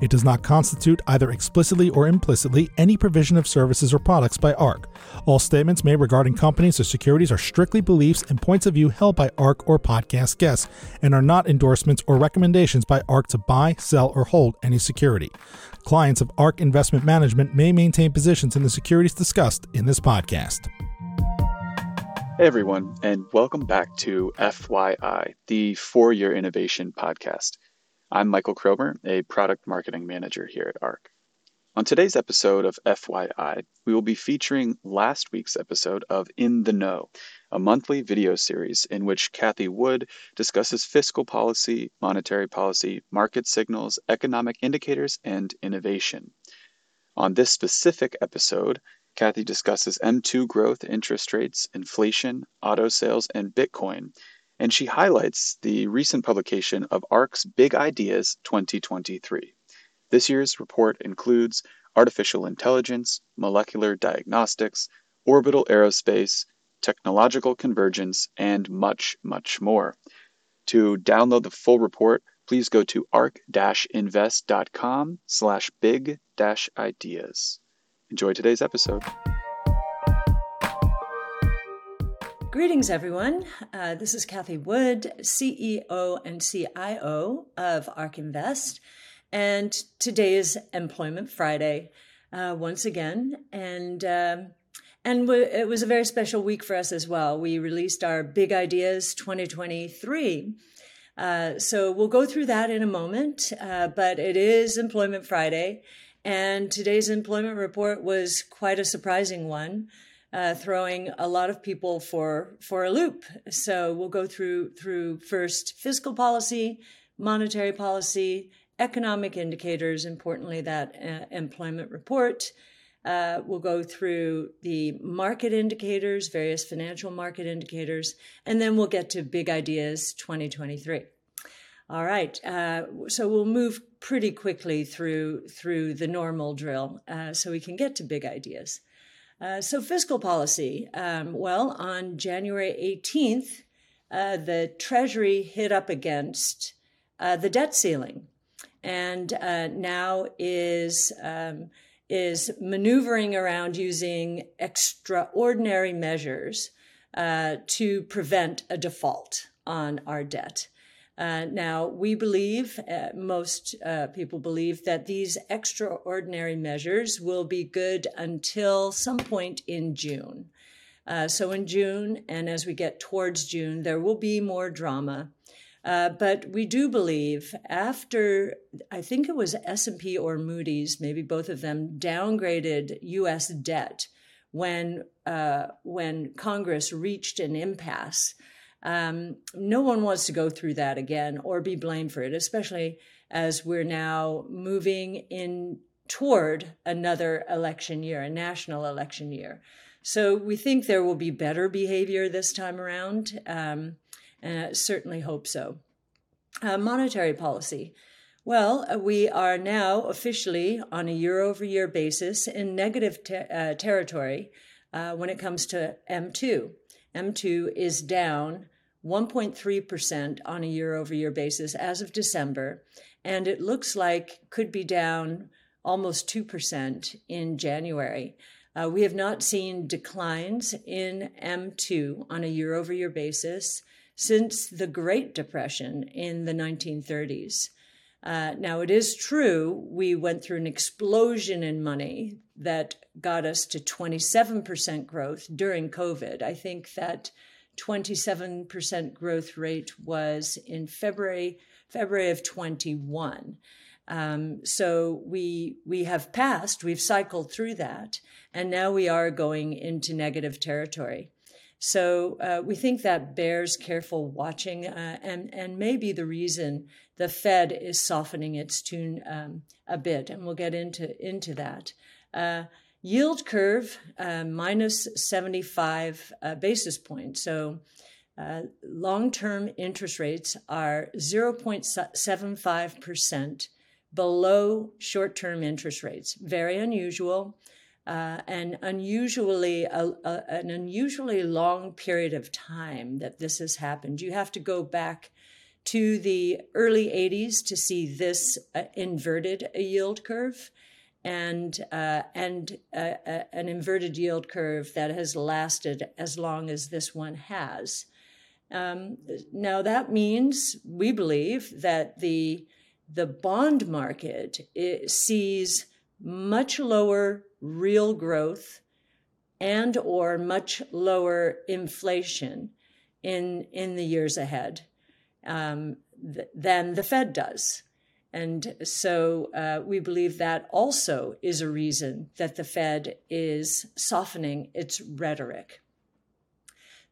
It does not constitute, either explicitly or implicitly, any provision of services or products by ARK. All statements made regarding companies or securities are strictly beliefs and points of view held by ARK or podcast guests and are not endorsements or recommendations by ARK to buy, sell, or hold any security. Clients of ARK Investment Management may maintain positions in the securities discussed in this podcast. Hey everyone, and welcome back to FYI, the For Your Innovation Podcast. I'm Michael Cromer, a product marketing manager here at ARK. On today's episode of FYI, we will be featuring last week's episode of In the Know, a monthly video series in which Cathie Wood discusses fiscal policy, monetary policy, market signals, economic indicators, and innovation. On this specific episode, Cathie discusses M2 growth, interest rates, inflation, auto sales, and Bitcoin, and she highlights the recent publication of ARK's Big Ideas 2023. This year's report includes artificial intelligence, molecular diagnostics, orbital aerospace, technological convergence, and much, much more. To download the full report, please go to ark-invest.com slash big-ideas. Enjoy today's episode. Greetings, everyone. Uh, this is Cathie Wood, CEO and CIO of ARK Invest. And today is Employment Friday uh, once again. And um, and w- it was a very special week for us as well. We released our Big Ideas 2023. Uh, so we'll go through that in a moment, uh, but it is Employment Friday. And today's employment report was quite a surprising one uh, throwing a lot of people for for a loop. So we'll go through through first fiscal policy, monetary policy, economic indicators. Importantly, that uh, employment report. Uh, we'll go through the market indicators, various financial market indicators, and then we'll get to big ideas 2023. All right, uh, so we'll move pretty quickly through through the normal drill, uh, so we can get to big ideas. Uh, so, fiscal policy. Um, well, on January 18th, uh, the Treasury hit up against uh, the debt ceiling and uh, now is, um, is maneuvering around using extraordinary measures uh, to prevent a default on our debt. Uh, now, we believe, uh, most uh, people believe, that these extraordinary measures will be good until some point in June. Uh, so, in June, and as we get towards June, there will be more drama. Uh, but we do believe after I think it was S&P or Moody's, maybe both of them downgraded U.S. debt when uh, when Congress reached an impasse um, no one wants to go through that again or be blamed for it, especially as we're now moving in toward another election year, a national election year. So we think there will be better behavior this time around. Um, and certainly hope so. Uh, monetary policy. Well, uh, we are now officially on a year over year basis in negative te- uh, territory uh, when it comes to M2. M2 is down 1.3% on a year over year basis as of December, and it looks like could be down almost 2% in January. Uh, we have not seen declines in M2 on a year over year basis since the Great Depression in the 1930s. Uh, now, it is true we went through an explosion in money that got us to 27% growth during COVID. I think that 27% growth rate was in February February of 21. Um, so we we have passed, we've cycled through that, and now we are going into negative territory. So uh, we think that bears careful watching uh, and, and may be the reason the Fed is softening its tune um, a bit. And we'll get into, into that. Uh, yield curve uh, minus 75 uh, basis points. So uh, long term interest rates are 0.75% below short term interest rates. Very unusual. Uh, and unusually an unusually long period of time that this has happened. You have to go back to the early 80s to see this uh, inverted yield curve and uh, and uh, uh, an inverted yield curve that has lasted as long as this one has. Um, now that means we believe that the the bond market sees much lower real growth and or much lower inflation in in the years ahead um, th- than the Fed does. And so uh, we believe that also is a reason that the Fed is softening its rhetoric.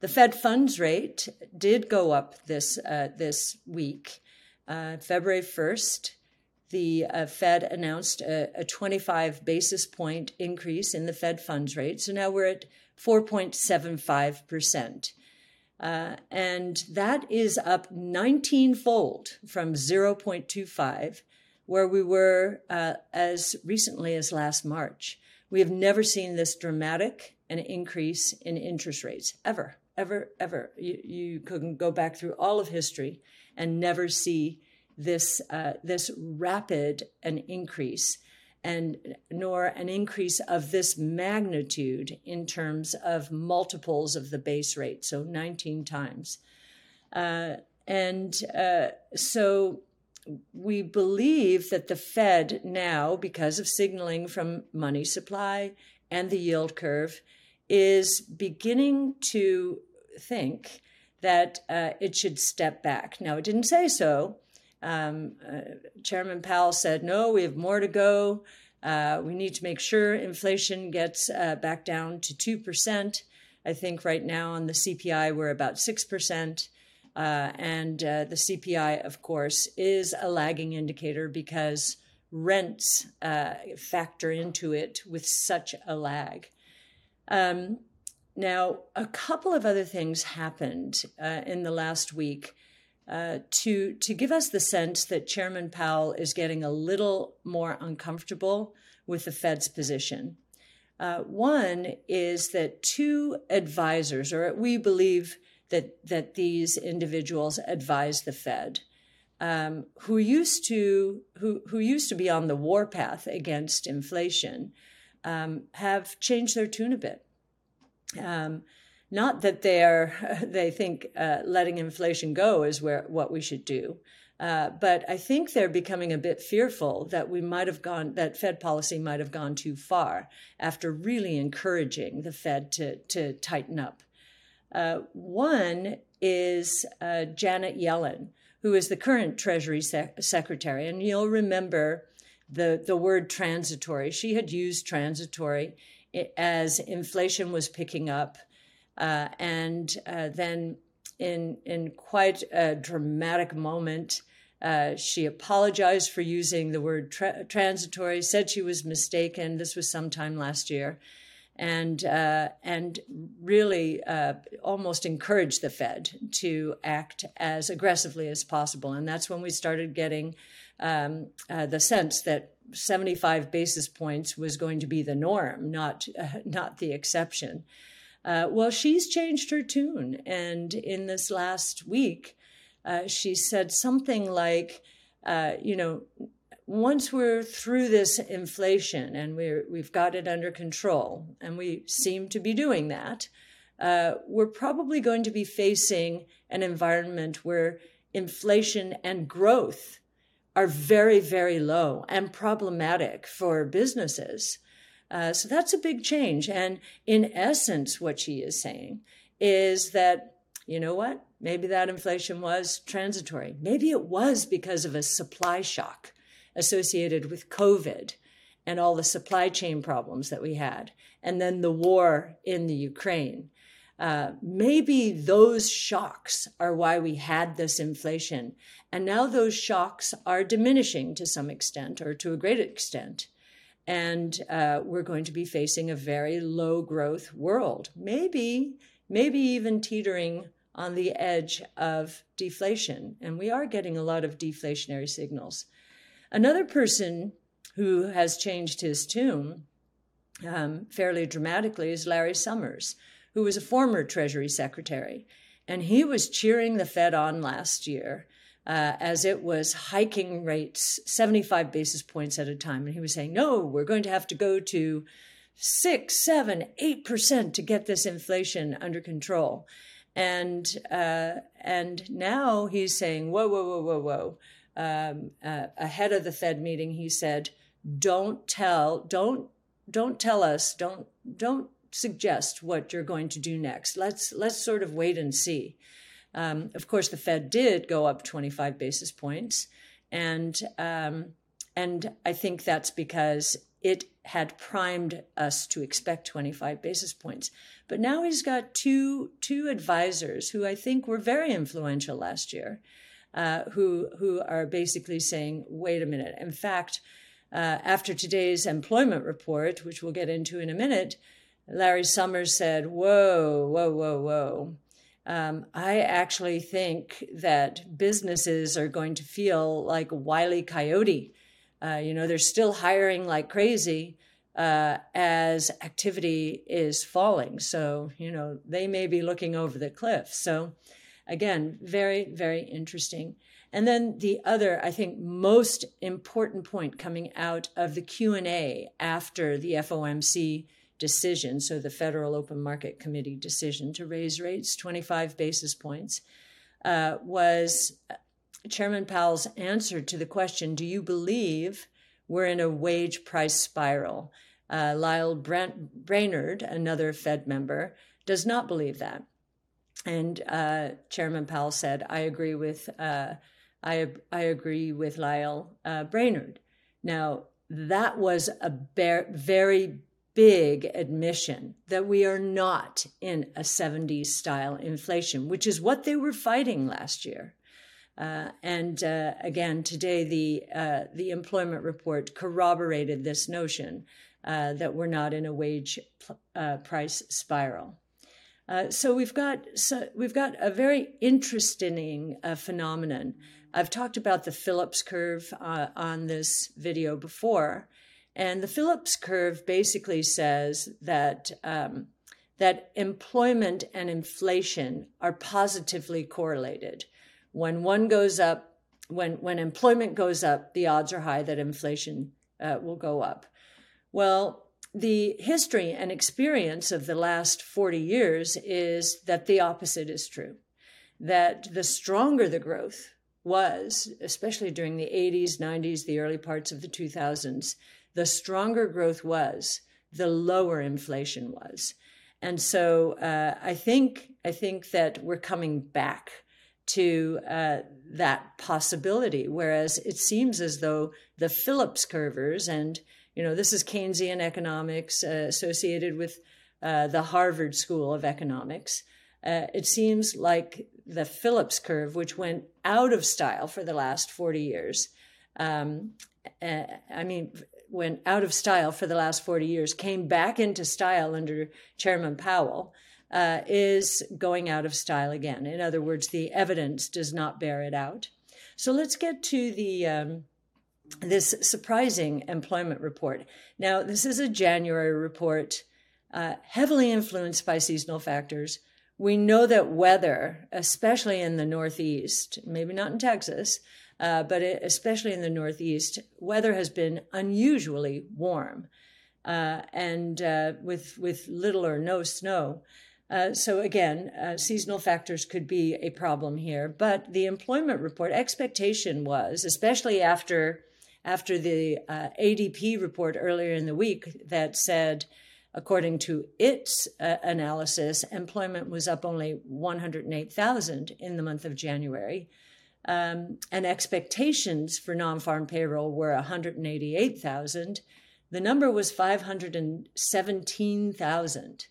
The Fed funds rate did go up this uh, this week, uh, February first. The uh, Fed announced a, a 25 basis point increase in the Fed funds rate, so now we're at 4.75 percent. Uh, and that is up 19 fold from 0.25, where we were uh, as recently as last March. We have never seen this dramatic an increase in interest rates ever ever, ever. You, you can go back through all of history and never see this uh, this rapid an increase, and nor an increase of this magnitude in terms of multiples of the base rate, so 19 times. Uh, and uh, so we believe that the Fed now, because of signaling from money supply and the yield curve, is beginning to think that uh, it should step back. Now, it didn't say so. Um, uh, Chairman Powell said, no, we have more to go. Uh, we need to make sure inflation gets uh, back down to 2%. I think right now on the CPI, we're about 6%. Uh, and uh, the CPI, of course, is a lagging indicator because rents factor into it with such a lag. Um, now, a couple of other things happened uh, in the last week uh, to to give us the sense that Chairman Powell is getting a little more uncomfortable with the Fed's position. Uh, one is that two advisors, or we believe that that these individuals advise the Fed, um, who used to who who used to be on the warpath against inflation, um, have changed their tune a bit. Um, not that they are they think uh, letting inflation go is where what we should do, uh, but I think they're becoming a bit fearful that we might have gone that Fed policy might have gone too far after really encouraging the Fed to to tighten up. Uh, one is uh, Janet Yellen, who is the current Treasury Secretary, and you'll remember the the word transitory. She had used transitory as inflation was picking up. Uh, and uh, then, in, in quite a dramatic moment, uh, she apologized for using the word tra- transitory, said she was mistaken. This was sometime last year. And, uh, and really uh, almost encouraged the Fed to act as aggressively as possible. And that's when we started getting um, uh, the sense that 75 basis points was going to be the norm, not not the exception. Uh, well, she's changed her tune, and in this last week, uh, she said something like, uh, "You know, once we're through this inflation and we're we've got it under control, and we seem to be doing that." Uh, we're probably going to be facing an environment where inflation and growth are very, very low and problematic for businesses. Uh, so that's a big change. And in essence, what she is saying is that, you know what? Maybe that inflation was transitory. Maybe it was because of a supply shock associated with COVID and all the supply chain problems that we had, and then the war in the Ukraine. uh, maybe those shocks are why we had this inflation. And now those shocks are diminishing to some extent or to a great extent. And uh, we're going to be facing a very low growth world, maybe, maybe even teetering on the edge of deflation. And we are getting a lot of deflationary signals. Another person who has changed his tune um, fairly dramatically is Larry Summers, who was a former Treasury Secretary. And he was cheering the Fed on last year uh, as it was hiking rates 75 basis points at a time. And he was saying, no, we're going to have to go to six, seven, eight percent to get this inflation under control. And uh, and now he's saying, whoa, whoa, whoa, whoa, whoa. Um, uh, ahead of the Fed meeting, he said, "Don't tell, don't, don't tell us, don't, don't suggest what you're going to do next. Let's let's sort of wait and see." Um, of course, the Fed did go up 25 basis points, and um, and I think that's because it had primed us to expect 25 basis points. But now he's got two two advisors who I think were very influential last year, uh, who who are basically saying, "Wait a minute." In fact, uh, after today's employment report, which we'll get into in a minute, Larry Summers said, "Whoa, whoa, whoa, whoa." Um, I actually think that businesses are going to feel like Wiley Coyote uh, you know, they're still hiring like crazy uh, as activity is falling. So, you know, they may be looking over the cliff. So, again, very, very interesting. And then the other, I think, most important point coming out of the Q and A after the FOMC decision, so the Federal Open Market Committee decision to raise rates 25 basis points, uh, was Chairman Powell's answer to the question Do you believe we're in a wage price spiral? Uh, Lael Brent, Brainard, another Fed member, does not believe that. And uh, Chairman Powell said, I agree with, uh, I, I agree with Lael uh, Brainard. Now, that was a very big admission that we are not in a 70s style inflation, which is what they were fighting last year. Uh, and uh, again, today the uh, the employment report corroborated this notion uh, that we're not in a wage uh, price spiral. Uh, so we've got so we've got a very interesting phenomenon. I've talked about the Phillips curve on this video before, and the Phillips curve basically says that. Um, that employment and inflation are positively correlated when one goes up, when, when employment goes up, the odds are high that inflation uh, will go up. Well, the history and experience of the last 40 years is that the opposite is true. That the stronger the growth was, especially during the 80s, 90s, the early parts of the 2000s, the stronger growth was, the lower inflation was. And so uh, I think I think that we're coming back to uh, that possibility. Whereas it seems as though the Phillips curvers, and you know, this is Keynesian economics uh, associated with uh, the Harvard School of Economics. Uh, it seems like the Phillips curve, which went out of style for the last 40 years, um, I mean, went out of style for the last 40 years, came back into style under Chairman Powell uh, is going out of style again. In other words, the evidence does not bear it out. So let's get to the um, this surprising employment report. Now, this is a January report, uh, heavily influenced by seasonal factors. We know that weather, especially in the Northeast, maybe not in Texas, uh, but it, especially in the Northeast, weather has been unusually warm, uh, and uh, with with little or no snow. Uh, so again, uh, seasonal factors could be a problem here. But the employment report expectation was, especially after after the ADP report earlier in the week that said, according to its uh, analysis, employment was up only 108,000 in the month of January. Um, and expectations for non-farm payroll were 188,000. The number was 517,000.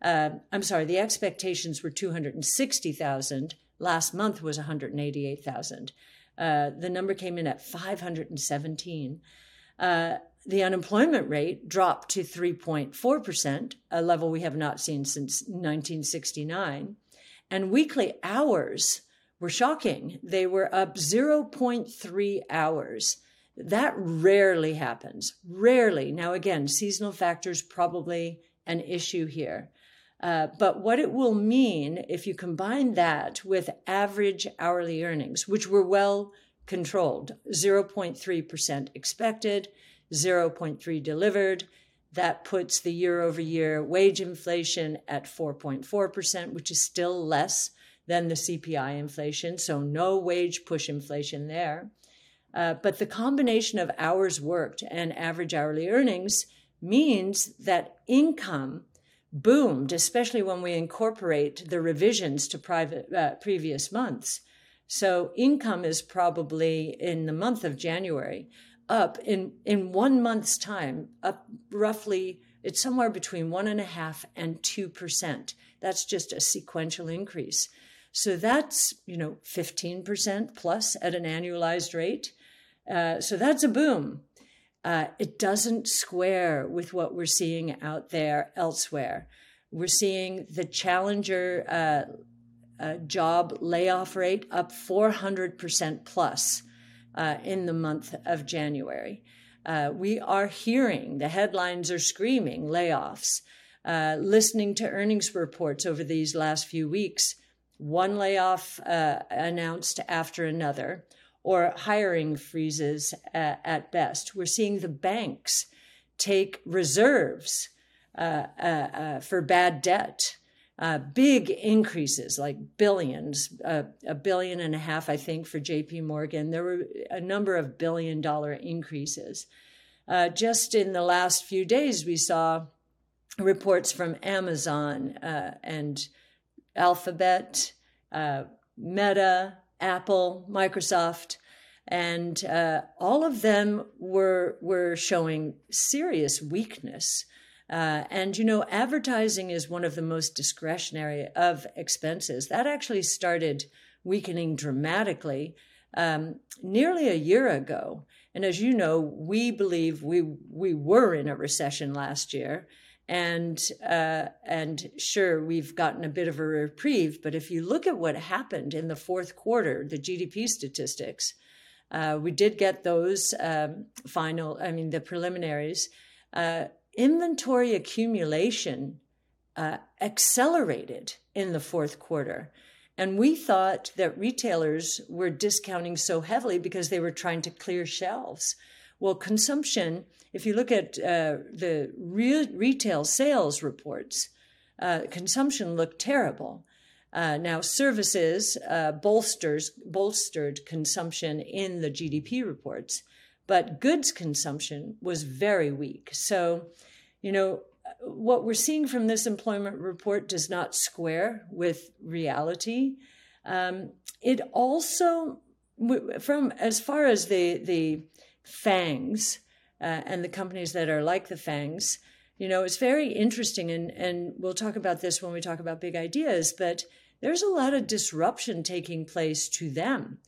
Uh, I'm sorry, the expectations were 260,000. Last month was 188,000. Uh, the number came in at 517. Uh, the unemployment rate dropped to 3.4%, a level we have not seen since 1969. And weekly hours were shocking. They were up 0.3 hours. That rarely happens. Rarely. Now, again, seasonal factors probably an issue here. Uh, but what it will mean if you combine that with average hourly earnings, which were well controlled 0.3% expected, 0.3 delivered, that puts the year over year wage inflation at 4.4%, which is still less than the CPI inflation. So, no wage push inflation there. Uh, but the combination of hours worked and average hourly earnings means that income boomed, especially when we incorporate the revisions to private uh, previous months. So income is probably in the month of January up in in one month's time up roughly it's somewhere between one and a half and two percent. That's just a sequential increase. So that's you know fifteen percent plus at an annualized rate. Uh, so that's a boom. Uh, it doesn't square with what we're seeing out there elsewhere. We're seeing the challenger uh, uh, job layoff rate up 400% plus uh, in the month of January. Uh, we are hearing the headlines are screaming layoffs. Listening to earnings reports over these last few weeks, one layoff announced after another or hiring freezes at, at best. We're seeing the banks take reserves uh, uh, uh, for bad debt. Uh, big increases, like billions, uh, a billion and a half, I think, for JP Morgan. There were a number of billion dollar increases. Uh, just in the last few days, we saw reports from Amazon and Alphabet, Meta, Apple, Microsoft, and uh, all of them were were showing serious weakness. Uh, and you know, advertising is one of the most discretionary of expenses. That actually started weakening dramatically um, nearly a year ago. And as you know, we believe we we were in a recession last year, and uh, and sure we've gotten a bit of a reprieve but if you look at what happened in the fourth quarter the gdp statistics uh, we did get those um, final i mean the preliminaries. Uh, inventory accumulation uh, accelerated in the fourth quarter. And we thought that retailers were discounting so heavily because they were trying to clear shelves well, consumption, if you look at uh, the re- retail sales reports, uh, consumption looked terrible. Uh, now, services uh, bolsters bolstered consumption in the GDP reports, but goods consumption was very weak. So, you know, what we're seeing from this employment report does not square with reality. Um, it also, from as far as the the FANGs uh, and the companies that are like the FANGs, you know, it's very interesting. And, and we'll talk about this when we talk about big ideas, but there's a lot of disruption taking place to them.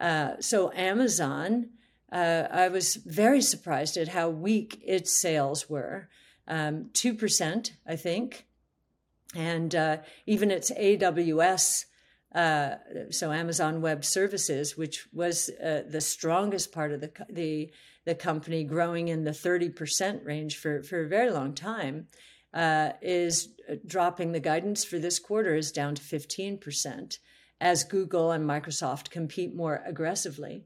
Uh, so, Amazon, uh, I was very surprised at how weak its sales were um, 2%, I think. And uh, even its AWS uh, so Amazon Web Services, which was uh, the strongest part of the, the the company, growing in the thirty percent range for for a very long time, uh, is dropping the guidance for this quarter is down to fifteen percent as Google and Microsoft compete more aggressively.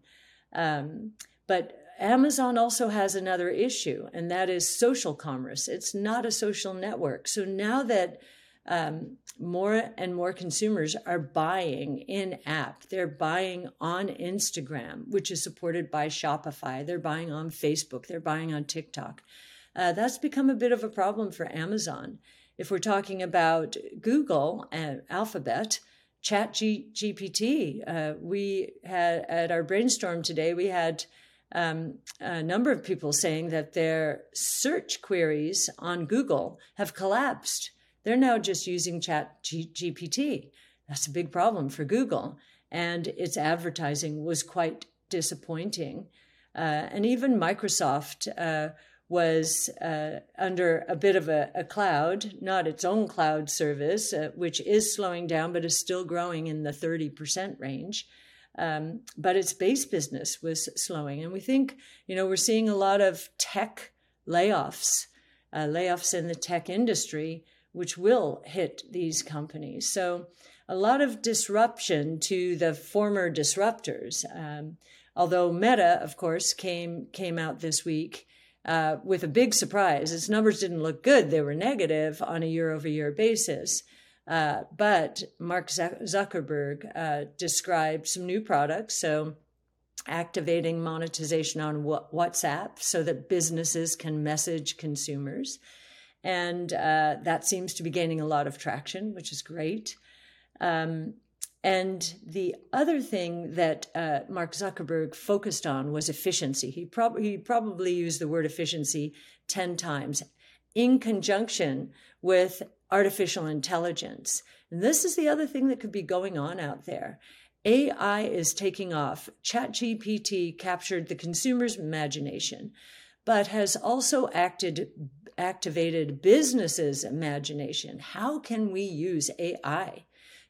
Um, but Amazon also has another issue, and that is social commerce. It's not a social network. So now that um, more and more consumers are buying in app. They're buying on Instagram, which is supported by Shopify. They're buying on Facebook. They're buying on TikTok. Uh, that's become a bit of a problem for Amazon. If we're talking about Google and Alphabet, Chat G- GPT, uh, we had at our brainstorm today, we had um, a number of people saying that their search queries on Google have collapsed they're now just using Chat G- GPT. That's a big problem for Google. And its advertising was quite disappointing. Uh, and even Microsoft uh, was uh, under a bit of a, a, cloud, not its own cloud service, uh, which is slowing down but is still growing in the 30% range. Um, but its base business was slowing. And we think, you know, we're seeing a lot of tech layoffs, uh, layoffs in the tech industry, which will hit these companies. So a lot of disruption to the former disruptors. Um, although Meta, of course, came came out this week uh, with a big surprise. Its numbers didn't look good; they were negative on a year over year basis. Uh, but Mark Zuckerberg uh, described some new products. So, activating monetization on WhatsApp so that businesses can message consumers. And uh, that seems to be gaining a lot of traction, which is great. Um, and the other thing that uh, Mark Zuckerberg focused on was efficiency. He, prob- he probably used the word efficiency 10 times in conjunction with artificial intelligence. And this is the other thing that could be going on out there. AI is taking off. ChatGPT captured the consumer's imagination, but has also acted, activated businesses' imagination. How can we use AI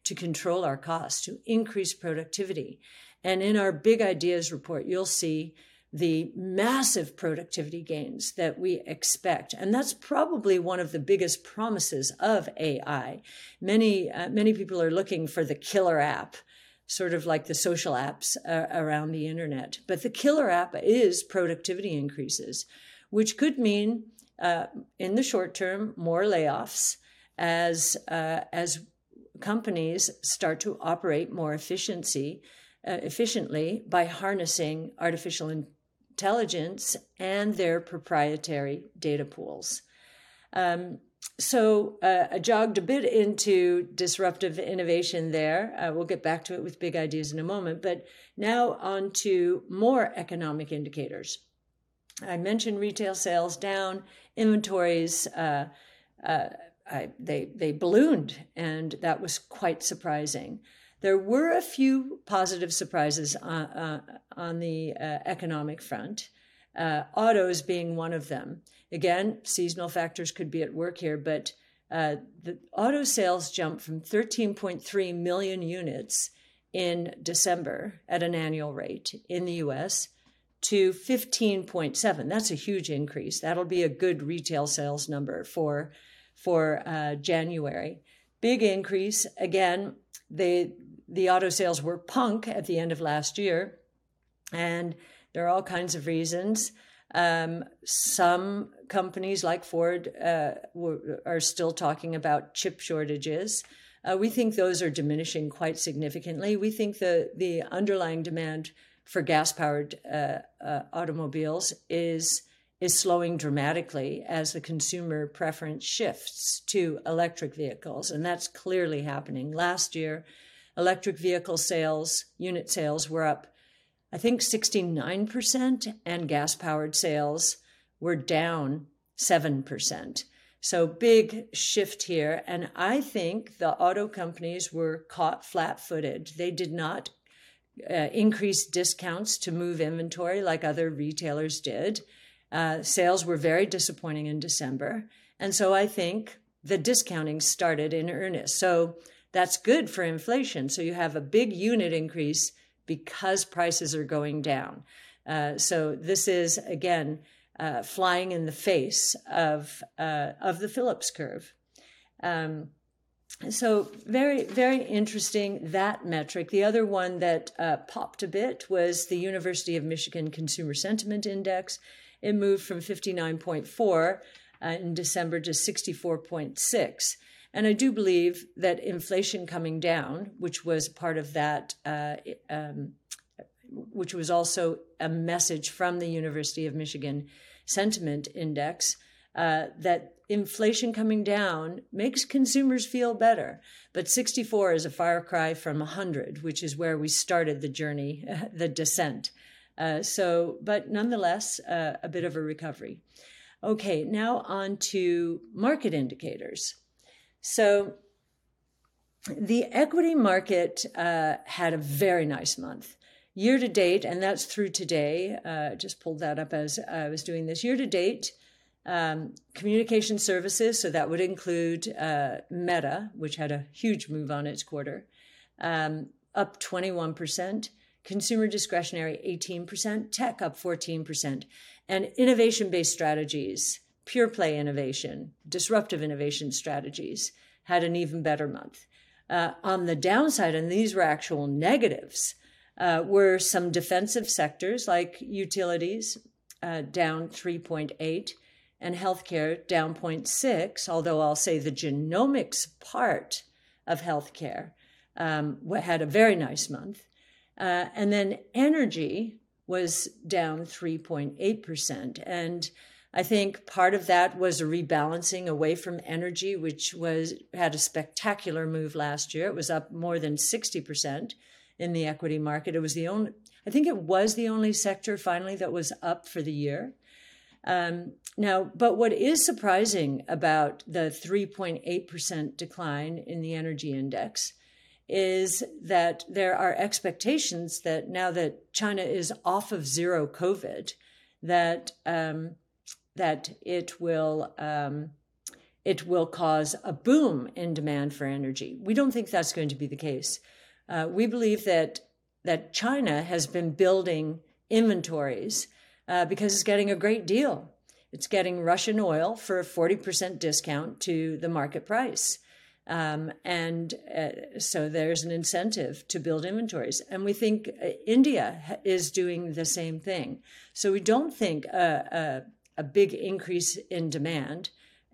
to control our costs, to increase productivity? And in our big ideas report, you'll see the massive productivity gains that we expect. And that's probably one of the biggest promises of AI. Many, uh, many people are looking for the killer app, sort of like the social apps uh, around the internet. But the killer app is productivity increases, which could mean, uh, in the short term, more layoffs as, uh, as companies start to operate more efficiency, uh, efficiently by harnessing artificial intelligence and their proprietary data pools. Um, so uh, I jogged a bit into disruptive innovation there. Uh, we'll get back to it with big ideas in a moment, but now on to more economic indicators. I mentioned retail sales down, inventories. Uh, uh I, they they ballooned, and that was quite surprising. There were a few positive surprises on, uh, uh, on the uh, economic front, uh, autos being one of them. Again, seasonal factors could be at work here, but the auto sales jumped from 13.3 million units in December at an annual rate in the US to 15.7. That's a huge increase. That'll be a good retail sales number for for uh, January. Big increase. Again, they the auto sales were punk at the end of last year, and there are all kinds of reasons. Um, some companies like Ford uh, were, are still talking about chip shortages. Uh, we think those are diminishing quite significantly. We think the the underlying demand for gas powered uh, uh, automobiles is is slowing dramatically as the consumer preference shifts to electric vehicles, and that's clearly happening. Last year, electric vehicle sales, unit sales were up, I think 69%, and gas powered sales were down 7%. So big shift here. And I think the auto companies were caught flat footed. They did not uh, increase discounts to move inventory like other retailers did. Uh, sales were very disappointing in December. And so I think the discounting started in earnest. So that's good for inflation. So you have a big unit increase because prices are going down. Uh, so this is again uh, flying in the face of uh, of the Phillips curve. Um, so very very interesting that metric. The other one that uh, popped a bit was the University of Michigan Consumer Sentiment Index. It moved from fifty nine point four uh, in December to sixty four point six. And I do believe that inflation coming down, which was part of that, uh, um, which was also a message from the University of Michigan Sentiment Index, uh, that inflation coming down makes consumers feel better. But 64 is a far cry from 100, which is where we started the journey, the descent. Uh, so, but nonetheless, uh, a bit of a recovery. Okay, now on to market indicators. So the equity market uh, had a very nice month. Year to date, and that's through today, uh, just pulled that up as I was doing this. Year to date, um, communication services, so that would include uh, Meta, which had a huge move on its quarter, um, up 21%, consumer discretionary 18%, tech up 14%, and innovation based strategies, pure play innovation, disruptive innovation strategies had an even better month. Uh, on the downside, and these were actual negatives, uh, were some defensive sectors like utilities uh, down 3.8 and healthcare down 0.6, although I'll say the genomics part of healthcare um, had a very nice month. Uh, and then energy was down 3.8%. And I think part of that was a rebalancing away from energy, which was had a spectacular move last year. It was up more than 60% in the equity market. It was the only, I think it was the only sector finally that was up for the year. Um, now, but what is surprising about the 3.8% decline in the energy index is that there are expectations that now that China is off of zero COVID, that um, that it will um, it will cause a boom in demand for energy. We don't think that's going to be the case. Uh, we believe that that China has been building inventories uh, because it's getting a great deal. It's getting Russian oil for a 40% discount to the market price. Um, and uh, so there's an incentive to build inventories. And we think uh, India is doing the same thing. So we don't think a, a, a big increase in demand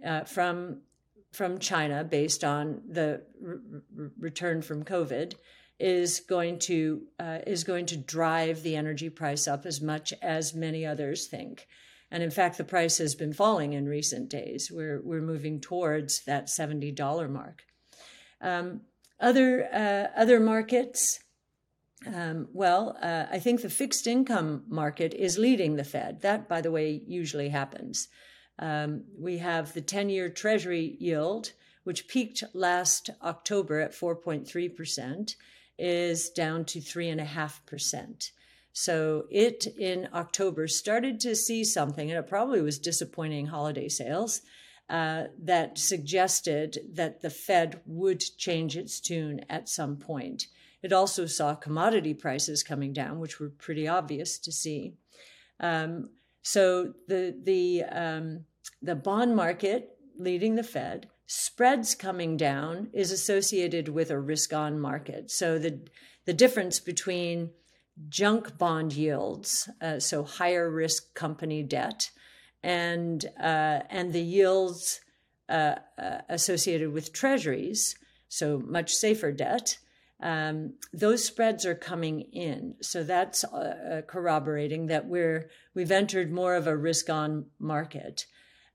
uh, from, from China based on the r- return from COVID is going to uh, is going to drive the energy price up as much as many others think. And in fact, the price has been falling in recent days. We're we're moving towards that seventy dollar mark. Um, other uh, other markets. Um, well, uh, I think the fixed income market is leading the Fed. That, by the way, usually happens. Um, we have the 10 year Treasury yield, which peaked last October at 4.3% is down to 3.5%. So it in October started to see something, and it probably was disappointing holiday sales, uh, that suggested that the Fed would change its tune at some point. It also saw commodity prices coming down, which were pretty obvious to see. Um, so the the um, the bond market leading the Fed spreads coming down is associated with a risk on market. So the, the difference between junk bond yields, uh, so higher risk company debt, and, uh, and the yields uh, uh associated with treasuries, so much safer debt, um, those spreads are coming in. So that's uh, corroborating that we're, we've entered more of a risk on market.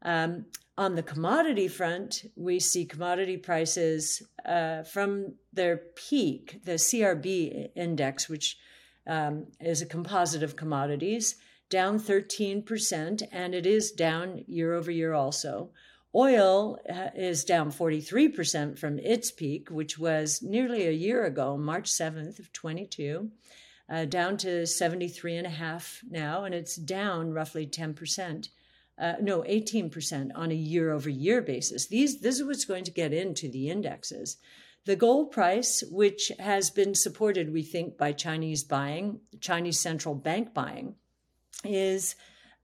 Um, on the commodity front, we see commodity prices uh, from their peak, the CRB index, which um, is a composite of commodities, down 13%, and it is down year over year also. Oil uh, is down 43% from its peak, which was nearly a year ago, March 7th of 22, uh, down to 73.5 now, and it's down roughly 10% uh, no, 18% on a year over year basis. These, this is what's going to get into the indexes. The gold price, which has been supported, we think, by Chinese buying, Chinese central bank buying, is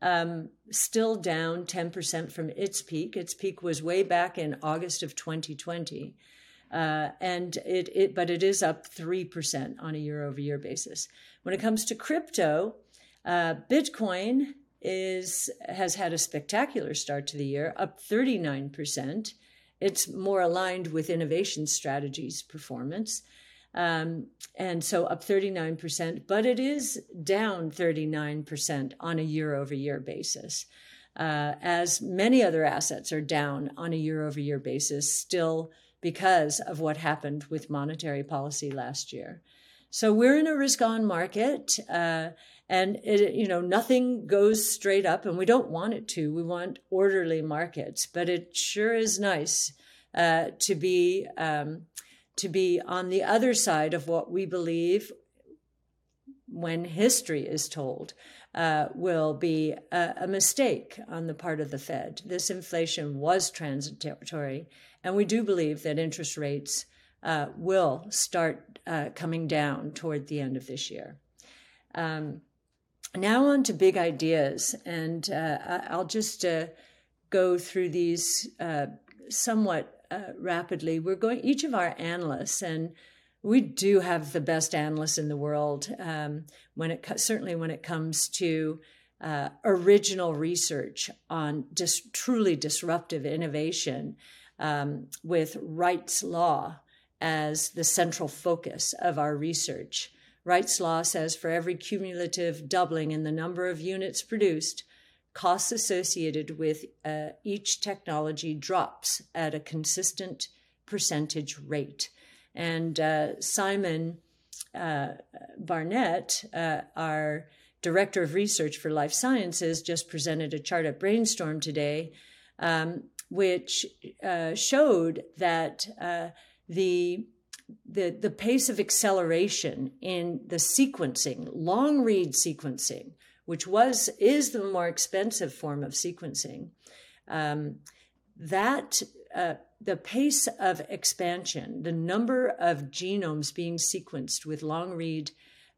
um, still down 10% from its peak. Its peak was way back in August of 2020. Uh, and it, it, but it is up 3% on a year over year basis. When it comes to crypto, uh, Bitcoin is has had a spectacular start to the year, up 39%. It's more aligned with innovation strategies performance. Um, and so up 39%, but it is down 39% on a year over year basis. Uh, as many other assets are down on a year over year basis, still because of what happened with monetary policy last year. So we're in a risk on market. Uh, and it, you know nothing goes straight up and we don't want it to we want orderly markets but it sure is nice uh, to be um, to be on the other side of what we believe when history is told uh, will be a, a, mistake on the part of the Fed. This inflation was transitory, and we do believe that interest rates uh, will start uh, coming down toward the end of this year. Um, now on to big ideas, and uh, I'll just uh, go through these uh, somewhat uh, rapidly. We're going each of our analysts, and we do have the best analysts in the world. Um, when it certainly when it comes to uh, original research on dis- truly disruptive innovation um, with Wright's law as the central focus of our research. Wright's law says for every cumulative doubling in the number of units produced, costs associated with uh, each technology drops at a consistent percentage rate. And uh, Simon uh, Barnett, uh, our director of research for life sciences, just presented a chart at Brainstorm today, um, which uh, showed that uh, the the the pace of acceleration in the sequencing, long read sequencing, which was is the more expensive form of sequencing, um, that uh, the pace of expansion, the number of genomes being sequenced with long read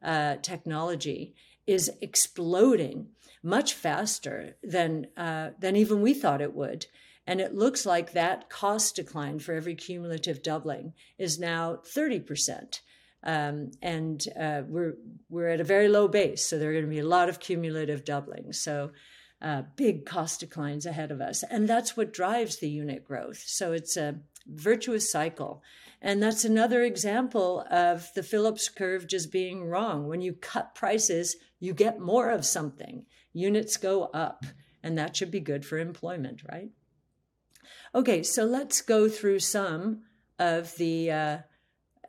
uh, technology, is exploding much faster than uh, than even we thought it would. And it looks like that cost decline for every cumulative doubling is now 30%. Um, and uh, we're, we're at a very low base, so there are going to be a lot of cumulative doubling. So uh, big cost declines ahead of us. And that's what drives the unit growth. So it's a virtuous cycle. And that's another example of the Phillips curve just being wrong. When you cut prices, you get more of something. Units go up, and that should be good for employment, right? Okay, so let's go through some of the uh,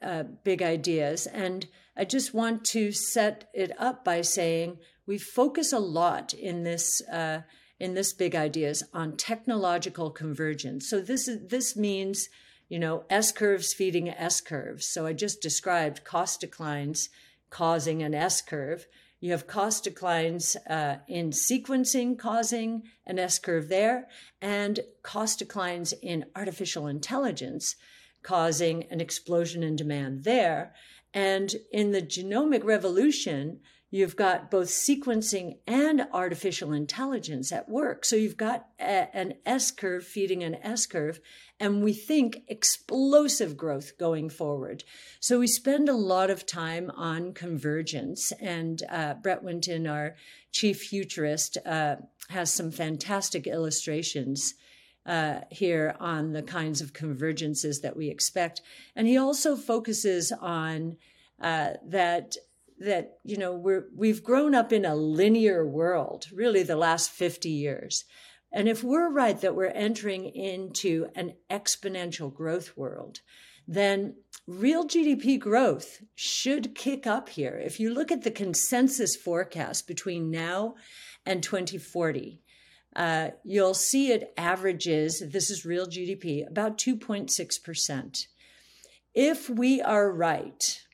uh, big ideas. And I just want to set it up by saying we focus a lot in this. Uh, in this big ideas on technological convergence. So this is this means, you know, S curves feeding S curves. So I just described cost declines causing an S curve. You have cost declines uh, in sequencing causing an S curve there, and cost declines in artificial intelligence causing an explosion in demand there. And in the genomic revolution, you've got both sequencing and artificial intelligence at work. So you've got a, an S curve feeding an S curve, and we think explosive growth going forward. So we spend a lot of time on convergence, and uh, Brett Winton, our chief futurist, uh, has some fantastic illustrations. Uh, here on the kinds of convergences that we expect. And he also focuses on uh, that that you know we're we've grown up in a linear world really the last 50 years and if we're right that we're entering into an exponential growth world then real GDP growth should kick up here if you look at the consensus forecast between now and 2040 uh, you'll see it averages this is real GDP about 2.6% if we are right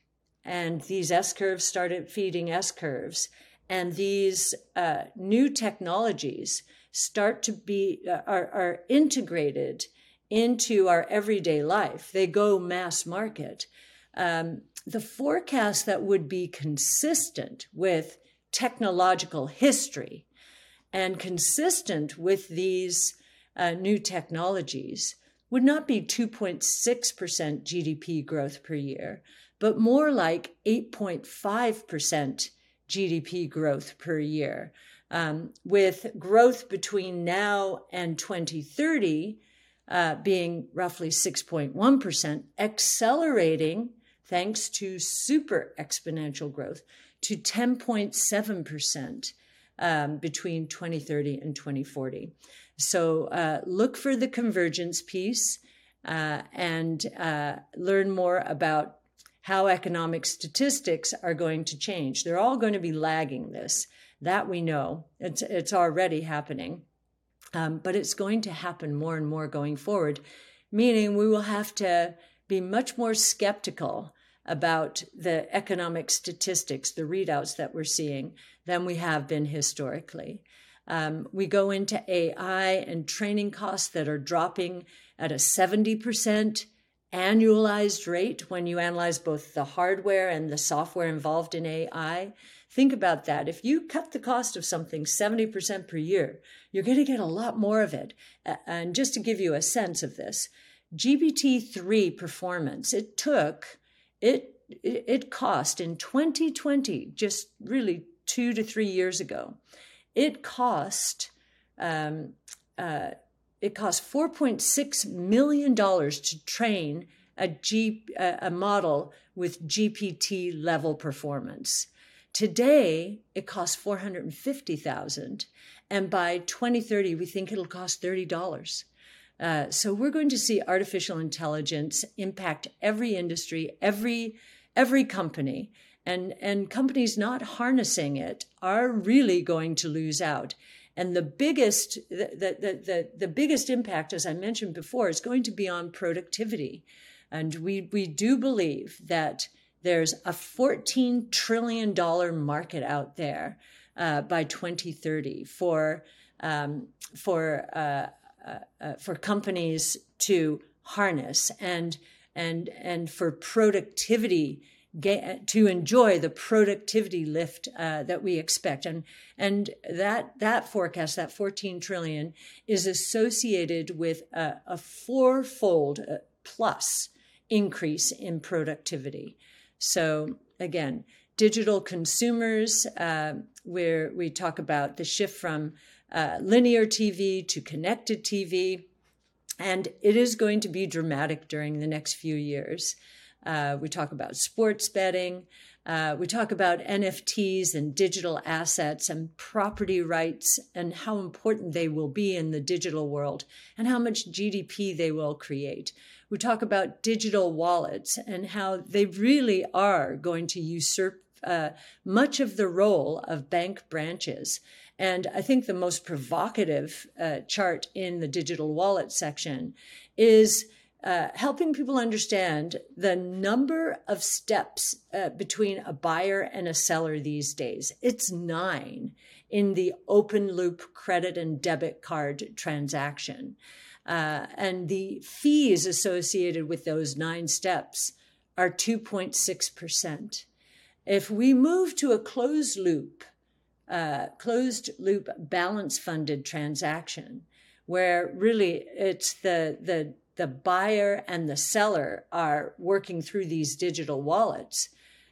and these S curves started feeding S curves. And these uh, new technologies start to be, uh, are, are integrated into our everyday life. They go mass market. Um, the forecast that would be consistent with technological history and consistent with these uh, new technologies would not be 2.6% GDP growth per year, but more like 8.5% GDP growth per year, um, with growth between now and 2030 uh, being roughly 6.1%, accelerating thanks to super exponential growth to 10.7% um, between 2030 and 2040. So uh, look for the convergence piece uh, and uh, learn more about how economic statistics are going to change. They're all going to be lagging this. That we know. It's, it's already happening. Um, but it's going to happen more and more going forward meaning we will have to be much more skeptical about the economic statistics, the readouts that we're seeing, than we have been historically. Um, we go into AI and training costs that are dropping at a 70% annualized rate when you analyze both the hardware and the software involved in AI. Think about that. If you cut the cost of something 70% per year, you're going to get a lot more of it. And just to give you a sense of this, GPT-3 performance, it took, it, it cost in 2020, just really two to three years ago, it cost, um, uh, it cost 4.6 million dollars to train a G, a model with GPT level performance. Today, it costs 450,000 and by 2030 we think it'll cost $30. Uh, so we're going to see artificial intelligence impact every industry, every every company, and and companies not harnessing it are really going to lose out. And the biggest the, the, the, the biggest impact, as I mentioned before, is going to be on productivity. And we we do believe that there's a $14 trillion market out there uh, by 2030 for um, for uh, uh, uh, for companies to harness and and and for productivity to enjoy the productivity lift uh, that we expect. And and that that forecast that 14 trillion is associated with a, a fourfold uh, plus increase in productivity so again digital consumers uh, where we talk about the shift from uh, linear TV to connected TV. And it is going to be dramatic during the next few years. Uh, we talk about sports betting. Uh, we talk about NFTs and digital assets and property rights and how important they will be in the digital world and how much GDP they will create. We talk about digital wallets and how they really are going to usurp uh, much of the role of bank branches. And I think the most provocative uh, chart in the digital wallet section is uh, helping people understand the number of steps uh, between a buyer and a seller these days. It's nine in the open loop credit and debit card transaction. Uh, and the fees associated with those nine steps are 2.6%. If we move to a closed loop, uh, closed loop balance funded transaction, where really it's the the the buyer and the seller are working through these digital wallets,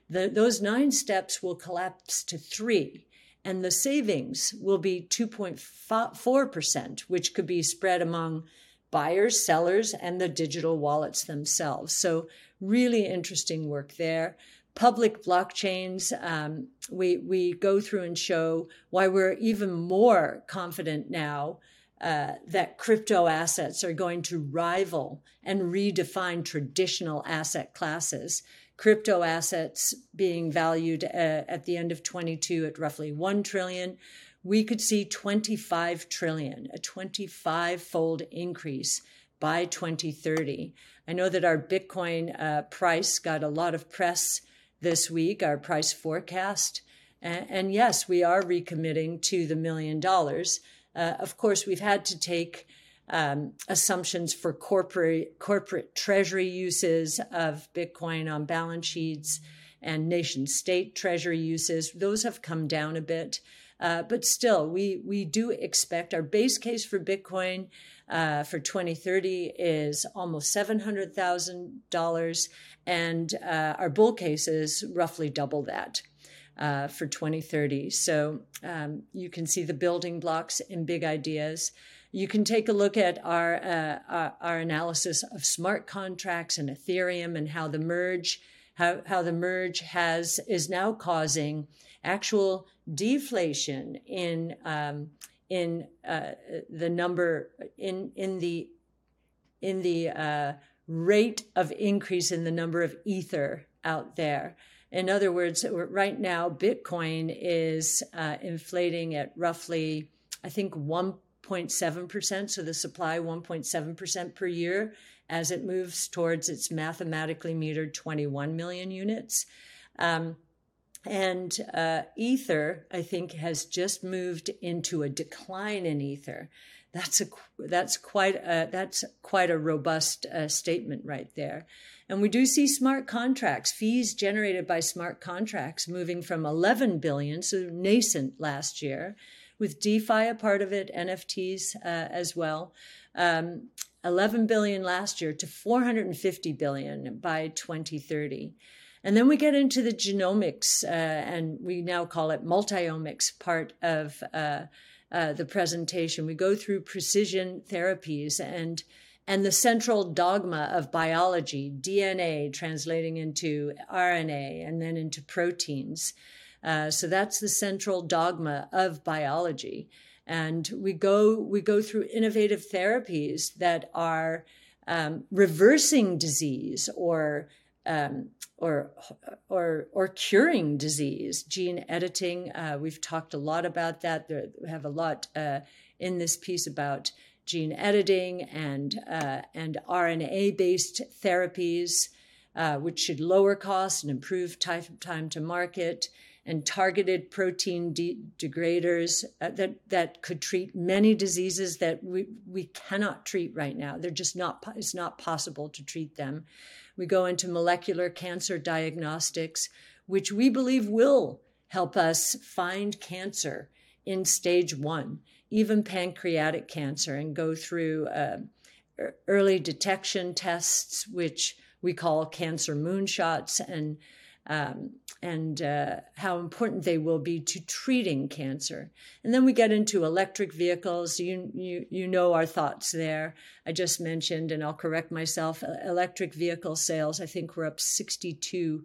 the, those nine steps will collapse to three, and the savings will be 2.4%, which could be spread among buyers, sellers, and the digital wallets themselves. So, really interesting work there public blockchains. Um, we we go through and show why we're even more confident now uh, that crypto assets are going to rival and redefine traditional asset classes. Crypto assets being valued uh, at the end of 22 at roughly 1 trillion. We could see 25 trillion, a 25 fold increase by 2030. I know that our Bitcoin uh, price got a lot of press this week, our price forecast. And, and yes, we are recommitting to the million dollars. Uh, of course, we've had to take um, assumptions for corporate corporate treasury uses of Bitcoin on balance sheets and nation state treasury uses. Those have come down a bit. Uh, but still, we, we do expect our base case for Bitcoin uh, for 2030 is almost $700,000, and uh, our bull case is roughly double that. Uh, for 2030. So um, you can see the building blocks and big ideas. You can take a look at our, uh, our, analysis of smart contracts and Ethereum and how the merge how, how the merge has is now causing actual deflation in um, in uh, the number in in the in the uh, rate of increase in the number of ether out there. In other words, right now Bitcoin is uh, inflating at roughly, I think 1.7%, so the supply 1.7% per year as it moves towards its mathematically metered 21 million units. Um, and uh, ether, I think, has just moved into a decline in ether. That's a that's quite a, that's quite a robust uh, statement right there. And we do see smart contracts, fees generated by smart contracts moving from 11 billion, so nascent last year, with DeFi a part of it, NFTs uh, as well. Um, 11 billion last year to 450 billion by 2030. And then we get into the genomics, uh, and we now call it multiomics part of uh, uh, the presentation. We go through precision therapies and and the central dogma of biology, DNA translating into RNA and then into proteins. Uh, so that's the central dogma of biology. And we go we go through innovative therapies that are um, reversing disease or um, or or or curing disease, gene editing. Uh, we've talked a lot about that. There, we have a lot uh, in this piece about gene editing and uh, and RNA based therapies, uh, which should lower costs and improve time, time to market. And targeted protein de- degraders uh, that that could treat many diseases that we, we cannot treat right now. They're just not it's not possible to treat them. We go into molecular cancer diagnostics, which we believe will help us find cancer in stage one, even pancreatic cancer, and go through uh, early detection tests, which we call cancer moonshots, and um, and uh, how important they will be to treating cancer. And then we get into electric vehicles. You, you, you know our thoughts there. I just mentioned, and I'll correct myself, electric vehicle sales, I think we're up 62%,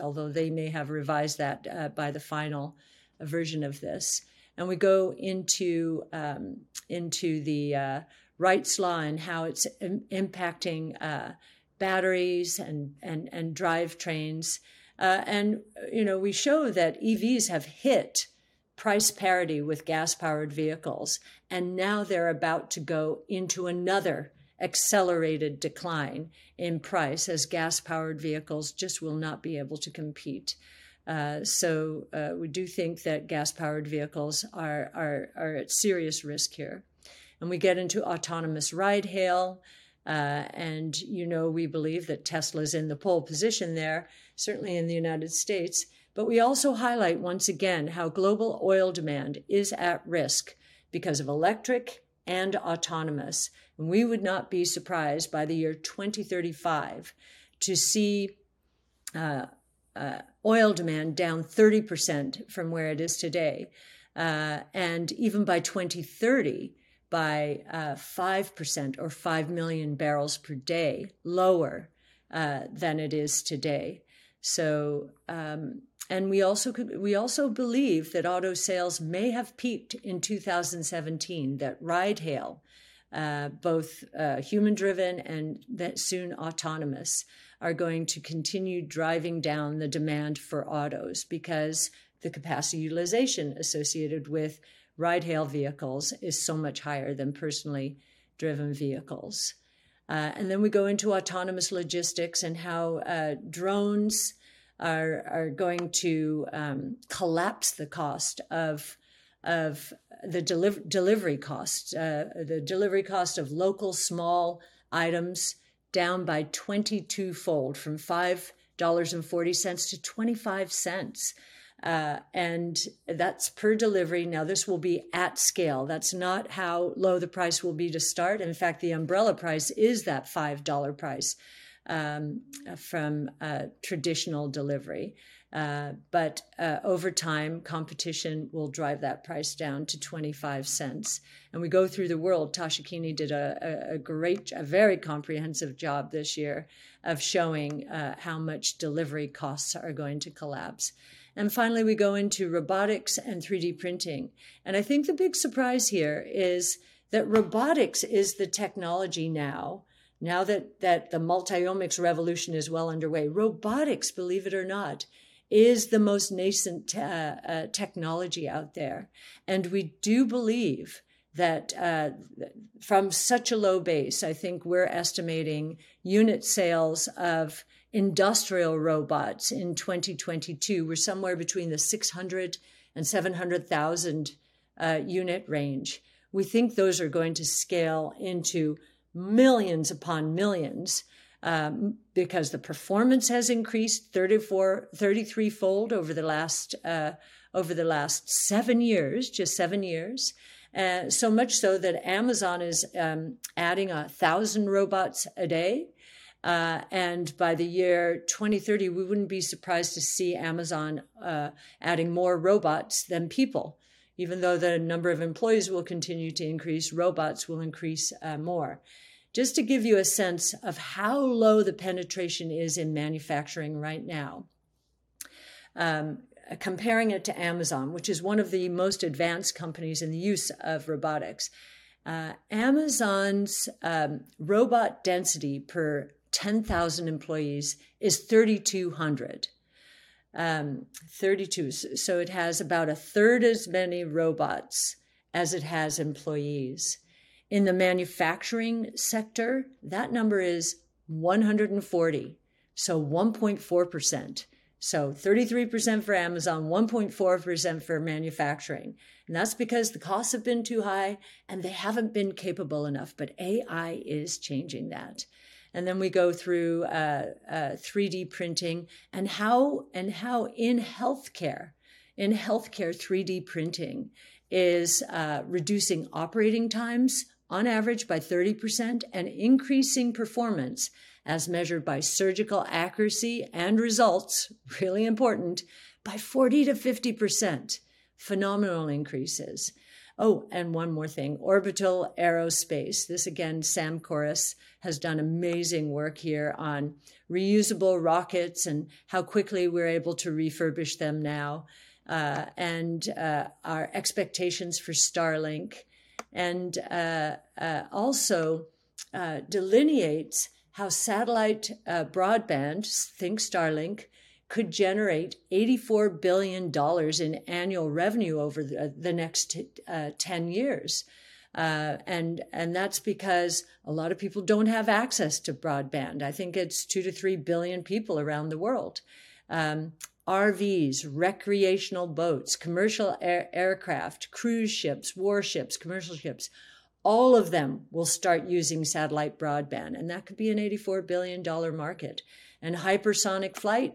although they may have revised that uh, by the final version of this. And we go into, um, into the uh, Wright's Law and how it's Im- impacting uh, batteries and, and, and drivetrains. Uh, and, you know, we show that EVs have hit price parity with gas powered vehicles. And now they're about to go into another accelerated decline in price as gas powered vehicles just will not be able to compete. Uh, so uh, we do think that gas powered vehicles are, are, are at serious risk here. And we get into autonomous ride hail. Uh, and you know, we believe that Tesla's in the pole position there, certainly in the United States. But we also highlight once again how global oil demand is at risk because of electric and autonomous. And we would not be surprised by the year 2035 to see uh, uh, oil demand down 30% from where it is today. Uh, and even by 2030, by uh, 5% or 5 million barrels per day lower uh, than it is today. So, um, and we also could, we also believe that auto sales may have peaked in 2017. That ride hail, uh, both uh, human driven and that soon autonomous, are going to continue driving down the demand for autos because the capacity utilization associated with ride hail vehicles is so much higher than personally driven vehicles. Uh, and then we go into autonomous logistics and how uh, drones are, are going to um, collapse the cost of, of the deliv- delivery cost, uh, the delivery cost of local small items down by 22 fold from $5.40 to 25 cents. Uh, and that's per delivery. Now, this will be at scale. That's not how low the price will be to start. In fact, the umbrella price is that $5 price um, from uh, traditional delivery. Uh, but uh, over time, competition will drive that price down to 25 cents. And we go through the world. Tasha Keeney did a, a, a great, a very comprehensive job this year of showing uh, how much delivery costs are going to collapse. And finally, we go into robotics and 3D printing. And I think the big surprise here is that robotics is the technology now. Now that, that the multiomics revolution is well underway, robotics, believe it or not, is the most nascent uh, uh, technology out there. And we do believe that uh, from such a low base, I think we're estimating unit sales of industrial robots in 2022 were somewhere between the 600 and 700,000 uh, unit range. We think those are going to scale into millions upon millions um, because the performance has increased 34, 33 fold over the last uh, over the last seven years, just seven years. Uh, so much so that Amazon is um, adding a thousand robots a day. Uh, and by the year 2030, we wouldn't be surprised to see Amazon uh, adding more robots than people. Even though the number of employees will continue to increase, robots will increase uh, more. Just to give you a sense of how low the penetration is in manufacturing right now. Um, comparing it to Amazon, which is one of the most advanced companies in the use of robotics. Uh, Amazon's um, robot density per 10,000 employees is 3,200. Um, 32. So it has about a third as many robots as it has employees. In the manufacturing sector, that number is 140, so 1.4%. So 33% for Amazon, 1.4% for manufacturing. And that's because the costs have been too high and they haven't been capable enough. But AI is changing that. And then we go through uh, uh, 3D printing and how and how in healthcare, in healthcare, 3D printing is uh, reducing operating times on average by 30% and increasing performance as measured by surgical accuracy and results, really important, by 40 to 50%. Phenomenal increases. Oh, and one more thing orbital aerospace. This again, Sam Korus has done amazing work here on reusable rockets and how quickly we're able to refurbish them now, uh, and uh, our expectations for Starlink, and uh, uh also uh, delineates how satellite uh, broadband, think Starlink, could generate $84 billion in annual revenue over the, the next uh, 10 years. Uh, and and that's because a lot of people don't have access to broadband. I think it's two to three billion people around the world. Um, RVs, recreational boats, commercial air- aircraft, cruise ships, warships, commercial ships, all of them will start using satellite broadband, and that could be an $84 billion market. And hypersonic flight,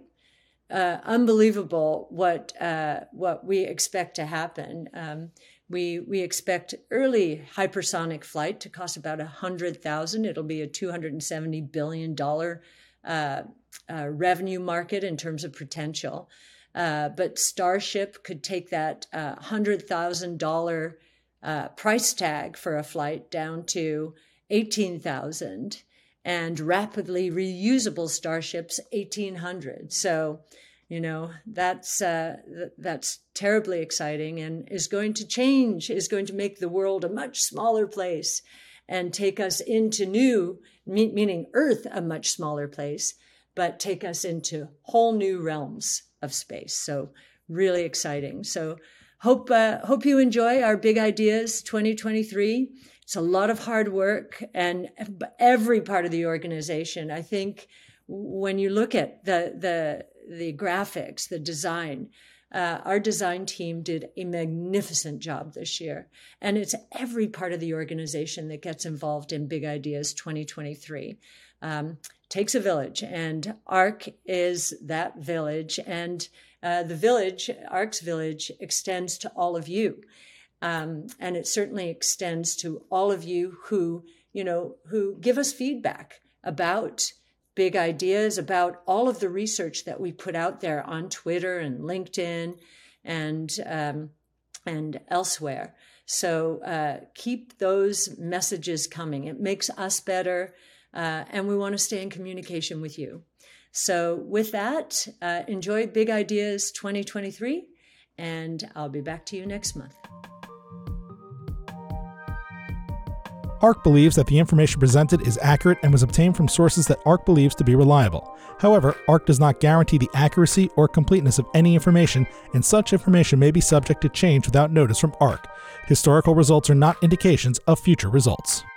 uh, unbelievable what uh, what we expect to happen. Um, we we expect early hypersonic flight to cost about a hundred thousand. It'll be a two hundred and seventy billion dollar uh, uh, revenue market in terms of potential. Uh, but Starship could take that uh, hundred thousand dollar uh, price tag for a flight down to 18,000 and rapidly reusable starships 1800 so you know that's uh, th- that's terribly exciting and is going to change is going to make the world a much smaller place and take us into new me- meaning earth a much smaller place but take us into whole new realms of space so really exciting so Hope uh, hope you enjoy our big ideas 2023. It's a lot of hard work and every part of the organization. I think when you look at the the the graphics, the design, uh, our design team did a magnificent job this year. And it's every part of the organization that gets involved in Big Ideas 2023. Um, takes a village, and ARK is that village. And uh, the village, ARK's village, extends to all of you. Um, and it certainly extends to all of you who, you know, who give us feedback about big ideas, about all of the research that we put out there on Twitter and LinkedIn and um, and elsewhere. So uh, keep those messages coming. It makes us better, uh, and we want to stay in communication with you. So, with that, uh, enjoy Big Ideas 2023, and I'll be back to you next month. ARK believes that the information presented is accurate and was obtained from sources that ARK believes to be reliable. However, ARK does not guarantee the accuracy or completeness of any information, and such information may be subject to change without notice from ARK. Historical results are not indications of future results.